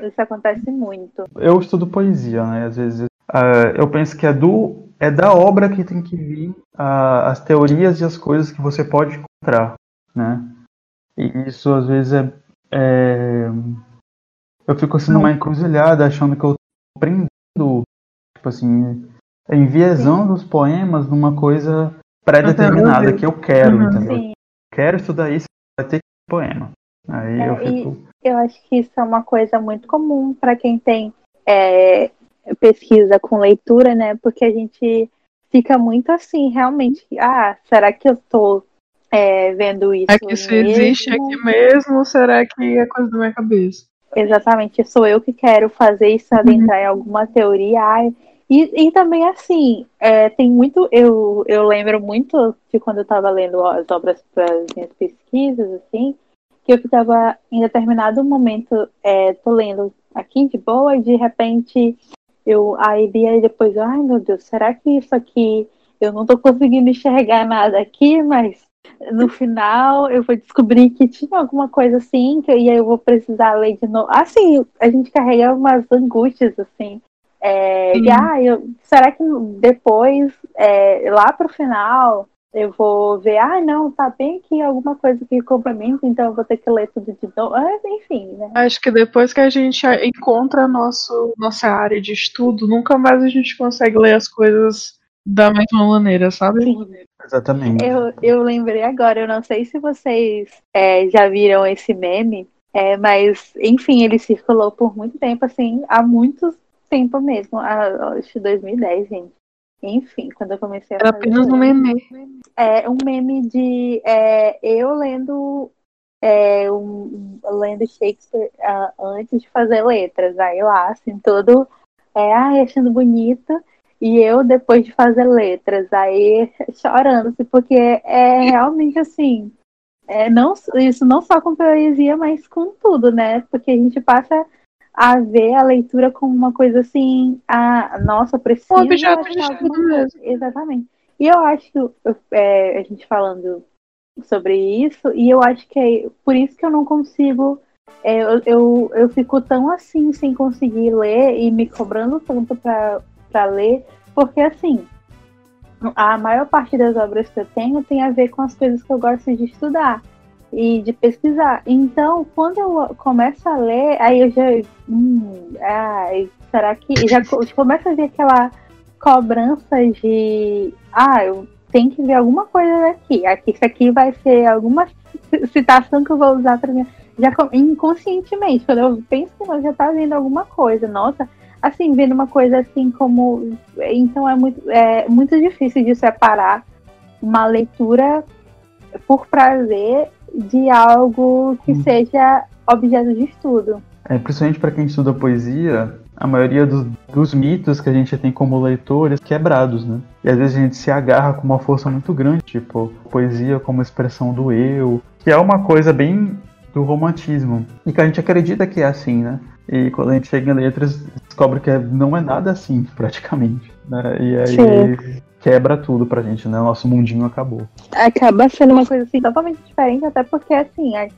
Speaker 3: Isso acontece muito.
Speaker 2: Eu estudo poesia, né? Às vezes uh, eu penso que é do é da obra que tem que vir uh, as teorias e as coisas que você pode encontrar né? E isso às vezes é, é... eu fico assim numa encruzilhada achando que eu tô aprendendo, tipo assim, enviesando os poemas numa coisa pré-determinada que eu quero, uhum, entendeu? Sim. Quero estudar isso, vai ter poema. Aí é, eu fico.
Speaker 3: Eu acho que isso é uma coisa muito comum para quem tem é, pesquisa com leitura, né? Porque a gente fica muito assim, realmente. Ah, será que eu tô é, vendo isso.
Speaker 1: É que isso mesmo. existe aqui mesmo ou será que é coisa da minha cabeça?
Speaker 3: Exatamente, sou eu que quero fazer isso, adentrar uhum. em alguma teoria. E, e também, assim, é, tem muito. Eu, eu lembro muito de quando eu estava lendo as obras para as minhas pesquisas, assim, que eu ficava em determinado momento, é, tô lendo aqui de boa, e de repente eu aí via e depois, ai meu Deus, será que isso aqui eu não tô conseguindo enxergar nada aqui, mas no final eu vou descobrir que tinha alguma coisa assim, que, e aí eu vou precisar ler de novo. Assim, a gente carrega umas angústias, assim. É, e, ah, eu, será que depois, é, lá pro final, eu vou ver, ah, não, tá bem aqui alguma coisa que complementa, então eu vou ter que ler tudo de novo. Ah, enfim, né?
Speaker 1: Acho que depois que a gente encontra nosso, nossa área de estudo, nunca mais a gente consegue ler as coisas da mesma maneira, sabe? Sim.
Speaker 2: Exatamente.
Speaker 3: Eu, eu lembrei agora, eu não sei se vocês é, já viram esse meme, é, mas, enfim, ele circulou por muito tempo, assim, há muito tempo mesmo, acho 2010, gente. Enfim, quando eu comecei a
Speaker 1: Era
Speaker 3: fazer.
Speaker 1: apenas um meme.
Speaker 3: É um meme de é, eu lendo é, um, lendo Shakespeare uh, antes de fazer letras. Aí lá, assim, todo é, ai, achando bonito. E eu depois de fazer letras, aí chorando, assim, porque é realmente assim. É, não, isso não só com poesia, mas com tudo, né? Porque a gente passa a ver a leitura como uma coisa assim, a nossa, preciso.
Speaker 1: Um objeto de estudo mesmo.
Speaker 3: Exatamente. E eu acho que é, a gente falando sobre isso, e eu acho que é por isso que eu não consigo. é, eu, eu, eu fico tão assim sem conseguir ler e me cobrando tanto para ler, porque assim, a maior parte das obras que eu tenho tem a ver com as coisas que eu gosto de estudar e de pesquisar. Então, quando eu começo a ler, aí eu já. Hum, ai, será que. Já co- começa a ver aquela cobrança de. Ah, eu tenho que ver alguma coisa daqui. Aqui, isso aqui vai ser alguma citação que eu vou usar para mim. Já co- inconscientemente, quando eu penso que eu já tá vendo alguma coisa, nossa, assim, vendo uma coisa assim como. Então é muito, é muito difícil de separar uma leitura por prazer de algo que
Speaker 2: Hum.
Speaker 3: seja objeto de estudo.
Speaker 2: É, principalmente para quem estuda poesia, a maioria dos, dos mitos que a gente tem como leitores quebrados, né? E às vezes a gente se agarra com uma força muito grande, tipo, poesia como expressão do eu, que é uma coisa bem do romantismo, e que a gente acredita que é assim, né? E quando a gente chega em letras, descobre que é- não é nada assim, praticamente. Né? E aí
Speaker 3: Sim.
Speaker 2: quebra tudo pra gente, né? Nosso mundinho acabou.
Speaker 3: acaba sendo uma coisa assim totalmente diferente, até porque assim é,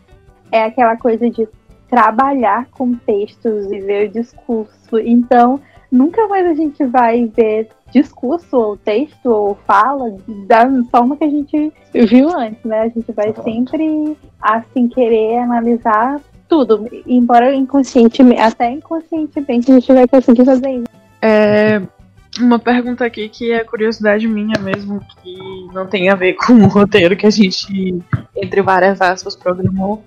Speaker 3: é aquela coisa de trabalhar com textos e ver o discurso. Então, nunca mais a gente vai ver discurso ou texto ou fala da forma que a gente viu antes, né? A gente vai sempre assim querer analisar tudo, embora inconscientemente, até inconscientemente a gente vai conseguir fazer isso.
Speaker 1: É, uma pergunta aqui que é curiosidade minha mesmo, que não tem a ver com o roteiro que a gente, entre várias aspas, programou.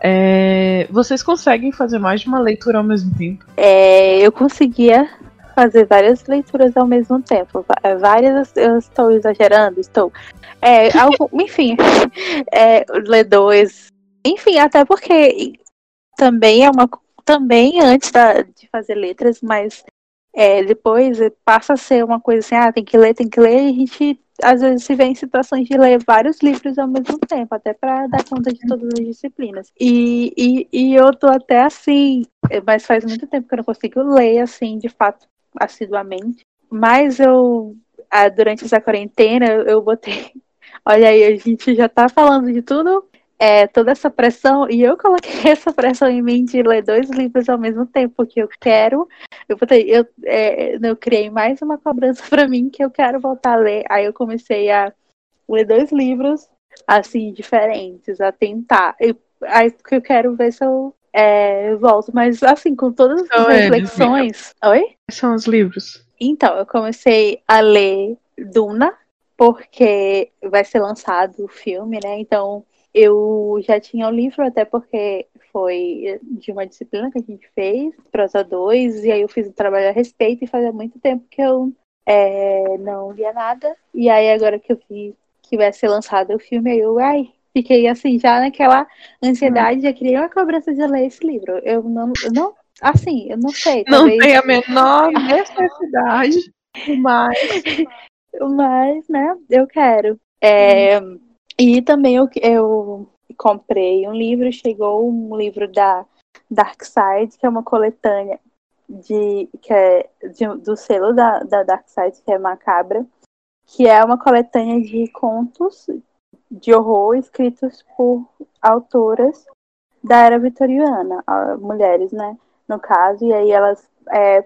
Speaker 1: É, vocês conseguem fazer mais de uma leitura ao mesmo tempo?
Speaker 3: É, eu conseguia fazer várias leituras ao mesmo tempo. Va- Várias, eu estou exagerando, estou. É, algo, enfim, é, ler dois. Enfim, até porque também é uma. Também antes da- de fazer letras, mas é, depois passa a ser uma coisa assim, ah, tem que ler, tem que ler, e a gente às vezes se vê em situações de ler vários livros ao mesmo tempo, até para dar conta de todas as disciplinas. E, e, e eu tô até assim, mas faz muito tempo que eu não consigo ler assim, de fato, assiduamente. Mas eu, ah, durante essa quarentena, eu, botei. Olha aí, a gente já tá falando de tudo, é, toda essa pressão, e eu coloquei essa pressão em mim de ler dois livros ao mesmo tempo, porque eu quero. Eu, botei, eu, é, eu criei mais uma cobrança pra mim que eu quero voltar a ler. Aí eu comecei a ler dois livros, assim, diferentes, a tentar. Eu, aí porque eu quero ver se eu é, volto, mas assim, com todas as
Speaker 1: eles,
Speaker 3: reflexões. Oi?
Speaker 1: Quais são os livros?
Speaker 3: Então, eu comecei a ler Duna, porque vai ser lançado o filme, né? Então, eu já tinha o livro, até porque foi de uma disciplina que a gente fez, prosa 2, e aí eu fiz um trabalho a respeito, e fazia muito tempo que eu é, não via nada. E aí, agora que eu vi que vai ser lançado o filme, aí eu, ai, fiquei assim, já naquela ansiedade, já criei uma cobrança de ler esse livro. Eu não, eu não assim, eu não sei.
Speaker 1: Não
Speaker 3: talvez-
Speaker 1: tem a menor necessidade, mas
Speaker 3: Mas, né, eu quero. É, E também eu, eu comprei um livro, chegou um livro da Dark Side, que é uma coletânea de, que é de- do selo da, da Dark Side, que é Macabra, que é uma coletânea de contos de horror escritos por autoras da era vitoriana, mulheres, né, no caso, e aí elas, é,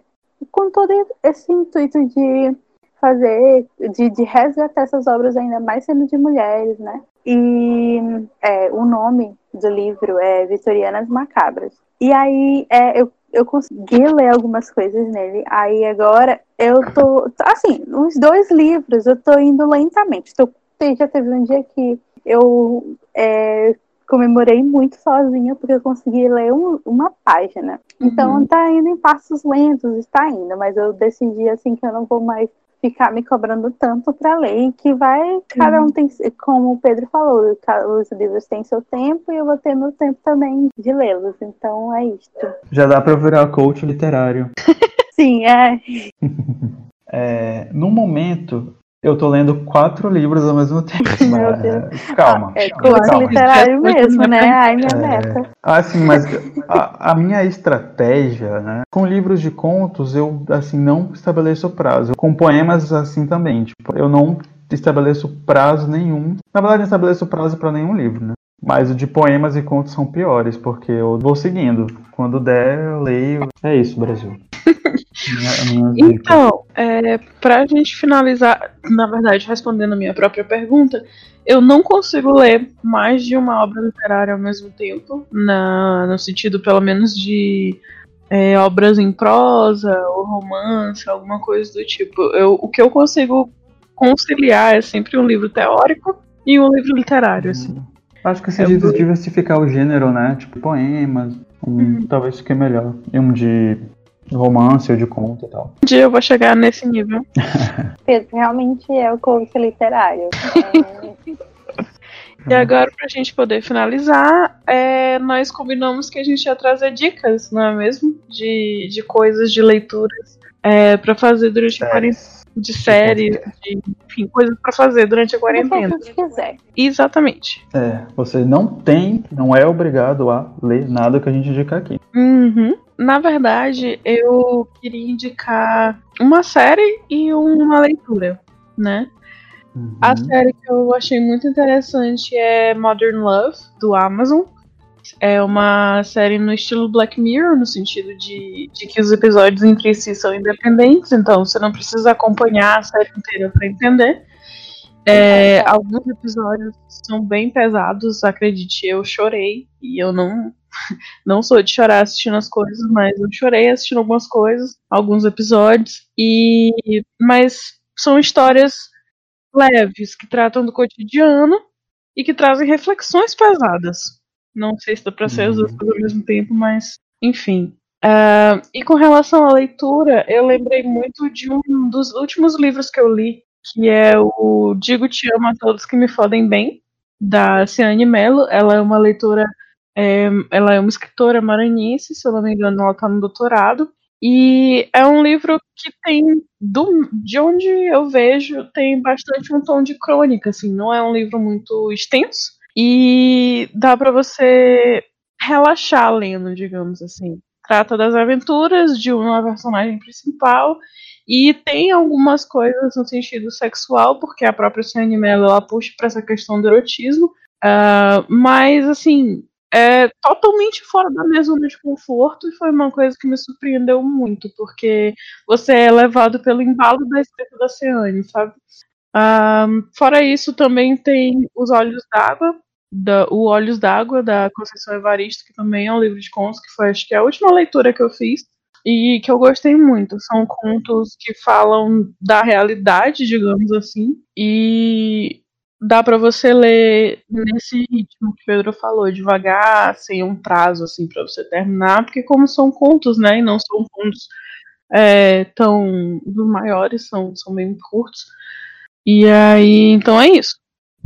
Speaker 3: com todo esse intuito de fazer, de, de resgatar essas obras ainda mais sendo de mulheres, né? E é, o nome do livro é Vitorianas Macabras. E aí é, eu, eu consegui ler algumas coisas nele. Aí agora eu tô, tô- assim, uns dois livros eu tô indo lentamente. Sei, já teve um dia que eu é, comemorei muito sozinha porque eu consegui ler um, uma página. Então uhum. tá indo em passos lentos, está indo, mas eu decidi assim que eu não vou mais ficar me cobrando tanto para ler e que vai, cada um tem, como o Pedro falou, os livros têm seu tempo e eu vou ter meu tempo também de lê-los. Então é isto.
Speaker 2: Já dá para virar coach literário.
Speaker 3: Sim, é.
Speaker 2: é. No momento, eu tô lendo quatro livros ao mesmo tempo. Meu Deus. Calma.
Speaker 3: É curso literário mesmo, né? Ai, minha é... meta.
Speaker 2: Assim, mas a, a, minha estratégia, né? Com livros de contos, eu, assim, não estabeleço prazo. Com poemas, assim, também. Tipo, eu não estabeleço prazo nenhum. Na verdade, não estabeleço prazo para nenhum livro, né? Mas o de poemas e contos são piores, porque eu vou seguindo. Quando der, eu leio. É isso, Brasil.
Speaker 1: Então, é, para a gente finalizar, na verdade, respondendo a minha própria pergunta, eu não consigo ler mais de uma obra literária ao mesmo tempo, na, no sentido, pelo menos, de é, obras em prosa ou romance, alguma coisa do tipo. Eu, o que eu consigo conciliar é sempre um livro teórico e um livro literário, assim. Uhum.
Speaker 2: Acho que se é diversificar o gênero, né? Tipo, poemas, um, uhum. talvez fique melhor. E um de romance ou de conto e tal.
Speaker 1: Um dia eu vou chegar nesse nível.
Speaker 3: Pedro realmente é o coach literário.
Speaker 1: E agora, pra gente poder finalizar, é, nós combinamos que a gente ia trazer dicas, não é mesmo? De, de coisas, de leituras é, para fazer durante a quarentena. De séries, de, enfim, coisas para fazer durante a quarentena.
Speaker 3: Se quiser.
Speaker 1: Exatamente.
Speaker 2: É, você não tem, não é obrigado a ler nada que a gente indicar aqui.
Speaker 1: Uhum. Na verdade, eu queria indicar uma série e uma leitura, né? Uhum. A série que eu achei muito interessante é Modern Love, do Amazon. É uma série no estilo Black Mirror, no sentido de, de que os episódios entre si são independentes, então você não precisa acompanhar a série inteira para entender. É, alguns episódios são bem pesados, acredite, eu chorei e eu não não sou de chorar assistindo as coisas, mas eu chorei assistindo algumas coisas, alguns episódios, e mas são histórias leves que tratam do cotidiano e que trazem reflexões pesadas. Não sei se dá para ser as duas uhum. ao mesmo tempo, mas enfim. Uh, e com relação à leitura, eu lembrei muito de um dos últimos livros que eu li, que é o Digo Te Amo a Todos que Me Fodem Bem, da Ciane Mello. Ela é uma leitora é, ela é uma escritora maranhense, se eu não me engano, ela está no doutorado. E é um livro que tem, do, de onde eu vejo, tem bastante um tom de crônica, assim, não é um livro muito extenso. E dá para você relaxar lendo, digamos assim. Trata das aventuras de uma personagem principal e tem algumas coisas no sentido sexual, porque a própria Ciane Mello ela puxa para essa questão do erotismo. Uh, mas, assim, é totalmente fora da minha zona de conforto e foi uma coisa que me surpreendeu muito, porque você é levado pelo embalo da escrita da Ciane, sabe? Um, fora isso, também tem Os Olhos d'Água, da, o Olhos d'Água, da Conceição Evaristo, que também é um livro de contos, que foi acho que a última leitura que eu fiz e que eu gostei muito. São contos que falam da realidade, digamos assim, e dá para você ler nesse ritmo que o Pedro falou, devagar, sem um prazo assim para você terminar, porque como são contos, né, e não são contos é, tão maiores, são, são bem curtos. E aí, então é isso.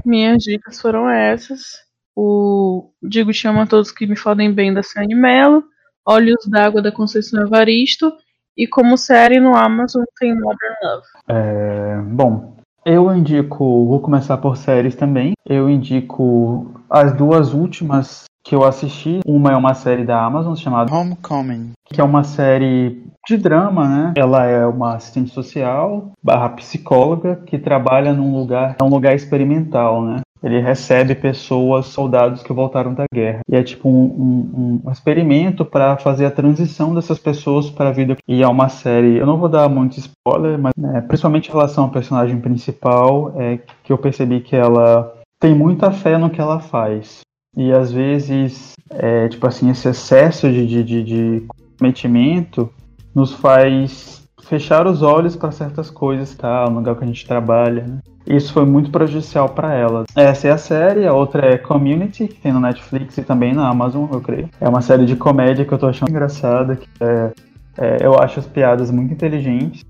Speaker 1: Minhas dicas foram essas. O Digo Amo a Todos que Me Fodem Bem da Ciane Mello, Olhos d'Água da Conceição Evaristo, e como série no Amazon tem Modern Love.
Speaker 2: É, bom, eu indico, vou começar por séries também. Eu indico as duas últimas que eu assisti. Uma é uma série da Amazon chamada Homecoming, que é uma série de drama, né? Ela é uma assistente social barra psicóloga que trabalha num lugar, é um lugar experimental, né? Ele recebe pessoas, soldados que voltaram da guerra. E é tipo um, um, um experimento para fazer a transição dessas pessoas para a vida. E é uma série. Eu não vou dar muito spoiler, mas né, principalmente em relação ao personagem principal, é que eu percebi que ela tem muita fé no que ela faz. E às vezes, é, tipo assim, esse excesso de, de, de, de comprometimento nos faz fechar os olhos para certas coisas, tá? No lugar que a gente trabalha, né? Isso foi muito prejudicial para ela. Essa é a série, a outra é Community, que tem no Netflix e também na Amazon, eu creio. É uma série de comédia que eu tô achando engraçada, que é, é, eu acho as piadas muito inteligentes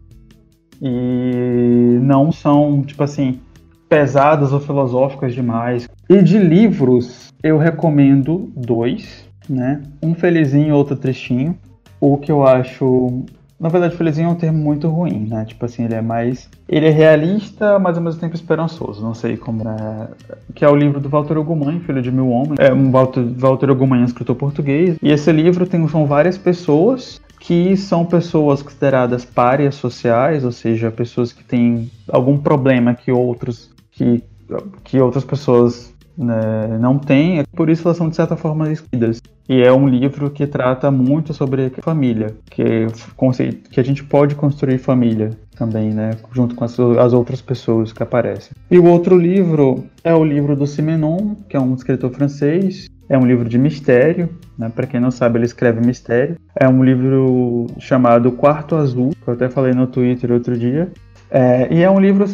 Speaker 2: e não são, tipo assim, pesadas ou filosóficas demais. E de livros, eu recomendo dois, né? Um felizinho e outro tristinho. O que eu acho na verdade, felizinho é um termo muito ruim, né? Tipo assim, ele é mais. Ele é realista, mas ao mesmo tempo esperançoso. Não sei como. É... Que é o livro do Walter Ugumãe, Filho de Mil Homens. É um Walter, Walter Ugumãe, escritor português. E esse livro tem são várias pessoas que são pessoas consideradas párias sociais, ou seja, pessoas que têm algum problema que outros que, que outras pessoas né, não têm, por isso elas são de certa forma excluídas. E é um livro que trata muito sobre família, que, que a gente pode construir família também, né? Junto com as, as, outras pessoas que aparecem. E o outro livro é o livro do Simenon, que é um escritor francês. É um livro de mistério, né? Para quem não sabe, ele escreve mistério. É um livro chamado Quarto Azul, que eu até falei no Twitter outro dia. É, e é um livro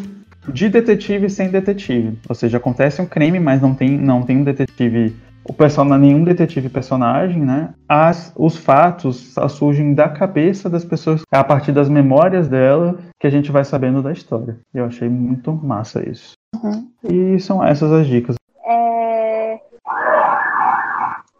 Speaker 2: de detetive sem detetive. Ou seja, acontece um crime, mas não tem, não tem um detetive o pessoal não é nenhum detetive personagem, né? As, os fatos surgem da cabeça das pessoas, a partir das memórias dela, que a gente vai sabendo da história. Eu achei muito massa isso. Uhum. E são essas as dicas.
Speaker 3: É...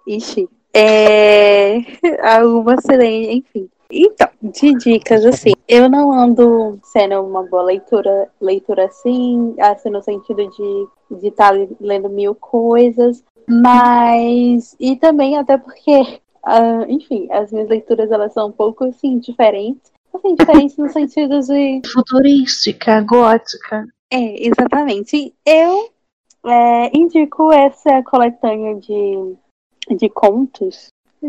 Speaker 3: Ixi. É... Alguma excelente, enfim. Então, de dicas, assim, eu não ando sendo uma boa leitura, leitura assim, assim no sentido de estar tá lendo mil coisas, mas, e também até porque, uh, enfim, as minhas leituras elas são um pouco, assim, diferentes. Assim, diferentes no sentido de...
Speaker 1: Futurística, gótica.
Speaker 3: É, exatamente. Eu é, indico essa coletânea de, de contos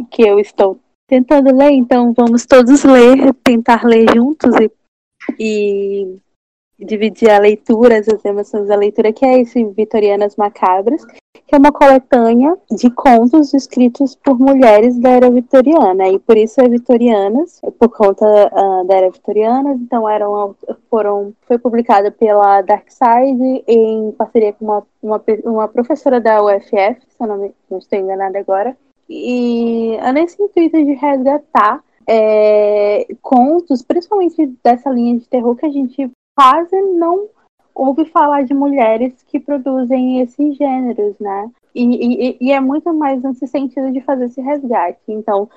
Speaker 3: que eu estou tentando ler, então vamos todos ler, tentar ler juntos e, e dividir a leitura, as emoções da leitura, que é esse Vitorianas Macabras, que é uma coletânea de contos escritos por mulheres da era vitoriana, e por isso é Vitorianas, por conta uh, da era vitoriana, então eram, foram, foi publicada pela Darkside em parceria com uma, uma, uma professora da UFF, se eu não, me, não estou enganada agora, e é nesse intuito de resgatar é, contos, principalmente dessa linha de terror que a gente quase não ouve falar de mulheres que produzem esses gêneros, né? E, e, e, é muito mais nesse sentido de fazer esse resgate. Então,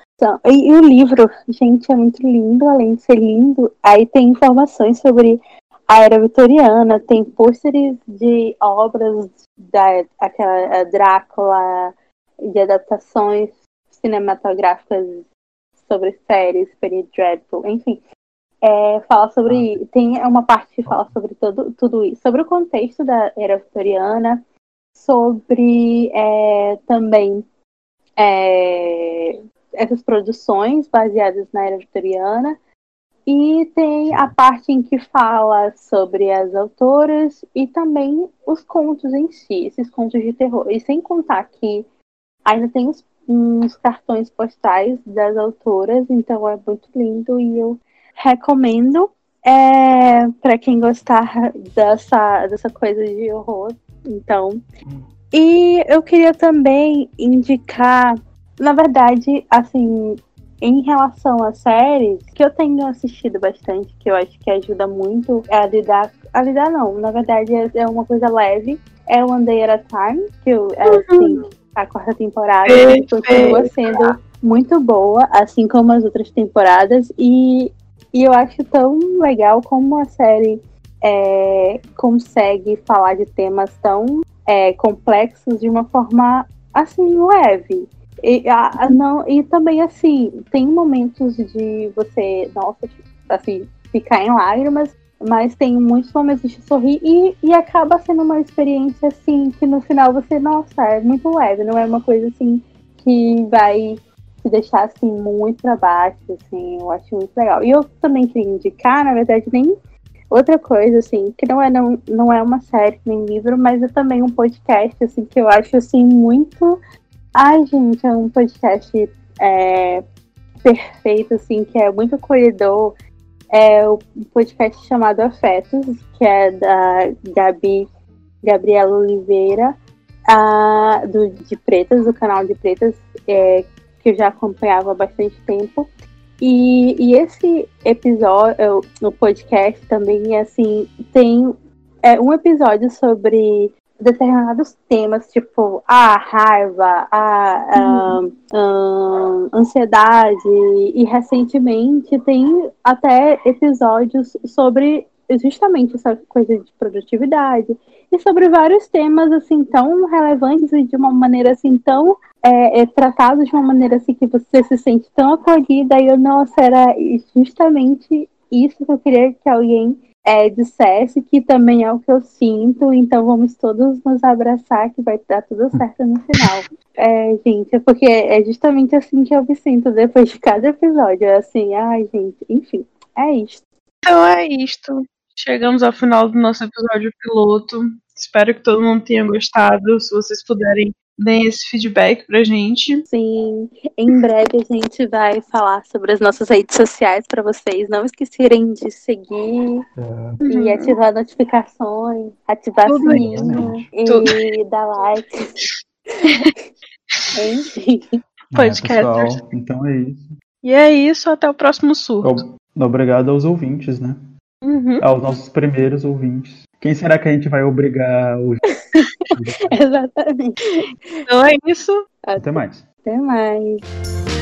Speaker 3: e, e, o livro, gente, é muito lindo, além de ser lindo, aí tem informações sobre a era vitoriana, tem pôsteres de obras da aquela Drácula, de adaptações cinematográficas sobre séries, Penny Dreadful, enfim é, fala sobre. Ah. Tem uma parte que fala sobre todo, tudo isso, sobre o contexto da era vitoriana, sobre é, também é, essas produções baseadas na era vitoriana. E tem a parte em que fala sobre as autoras e também os contos em si, esses contos de terror. E sem contar que ainda tem os, uns cartões postais das autoras, então é muito lindo e eu recomendo é, para quem gostar dessa, dessa coisa de horror. Então. E eu queria também indicar, na verdade, assim, em relação a séries, que eu tenho assistido bastante, que eu acho que ajuda muito a lidar. A lidar não, na verdade é, é uma coisa leve. É One Day at a Time, que eu, é assim, a quarta temporada continua sendo muito boa, assim como as outras temporadas. E e eu acho tão legal como a série é, consegue falar de temas tão é, complexos de uma forma assim leve. E, a, não, e também assim, tem momentos de você, nossa, assim, ficar em lágrimas, mas tem muitos momentos de sorrir e, e acaba sendo uma experiência assim que no final você, nossa, é muito leve, não é uma coisa assim que vai te deixar assim muito para baixo, assim, eu acho muito legal. E eu também queria indicar, na verdade, nem outra coisa assim, que não é não, não é uma série nem livro, mas é também um podcast assim que eu acho assim muito Ai, gente, é um podcast é, perfeito, assim, que é muito acolhedor, é o podcast chamado Afetos, que é da Gabi, Gabriela Oliveira, a, do, de Pretas, do canal de Pretas, é, que eu já acompanhava há bastante tempo. E, e esse episódio, no podcast também, assim, tem é, um episódio sobre determinados temas, tipo a raiva, a, uhum. a, a, ansiedade, e recentemente tem até episódios sobre justamente essa coisa de produtividade e sobre vários temas assim tão relevantes e de uma maneira assim tão é, é, tratados de uma maneira assim que você se sente tão acolhida e eu nossa era justamente isso que eu queria que alguém é, dissesse que também é o que eu sinto, então vamos todos nos abraçar que vai dar tudo certo no final. É, gente, é porque é justamente assim que eu me sinto depois de cada episódio. É assim, ai, gente, enfim, é isto.
Speaker 1: Então é isto. Chegamos ao final do nosso episódio piloto. Espero que todo mundo tenha gostado. Se vocês puderem deem esse feedback pra gente.
Speaker 3: Sim, em breve a gente vai falar sobre as nossas redes sociais para vocês não esquecerem de seguir é. e uhum. ativar notificações, ativar Tudo sininho e Tudo. dar like. Enfim.
Speaker 2: Podcasters. É, então é isso.
Speaker 1: E é isso, até o próximo surto.
Speaker 2: Obrigado aos ouvintes, né?
Speaker 1: Uhum.
Speaker 2: Aos nossos primeiros ouvintes. Quem será que a gente vai obrigar hoje?
Speaker 3: Exatamente.
Speaker 1: Então é isso.
Speaker 2: Até mais.
Speaker 3: Até mais.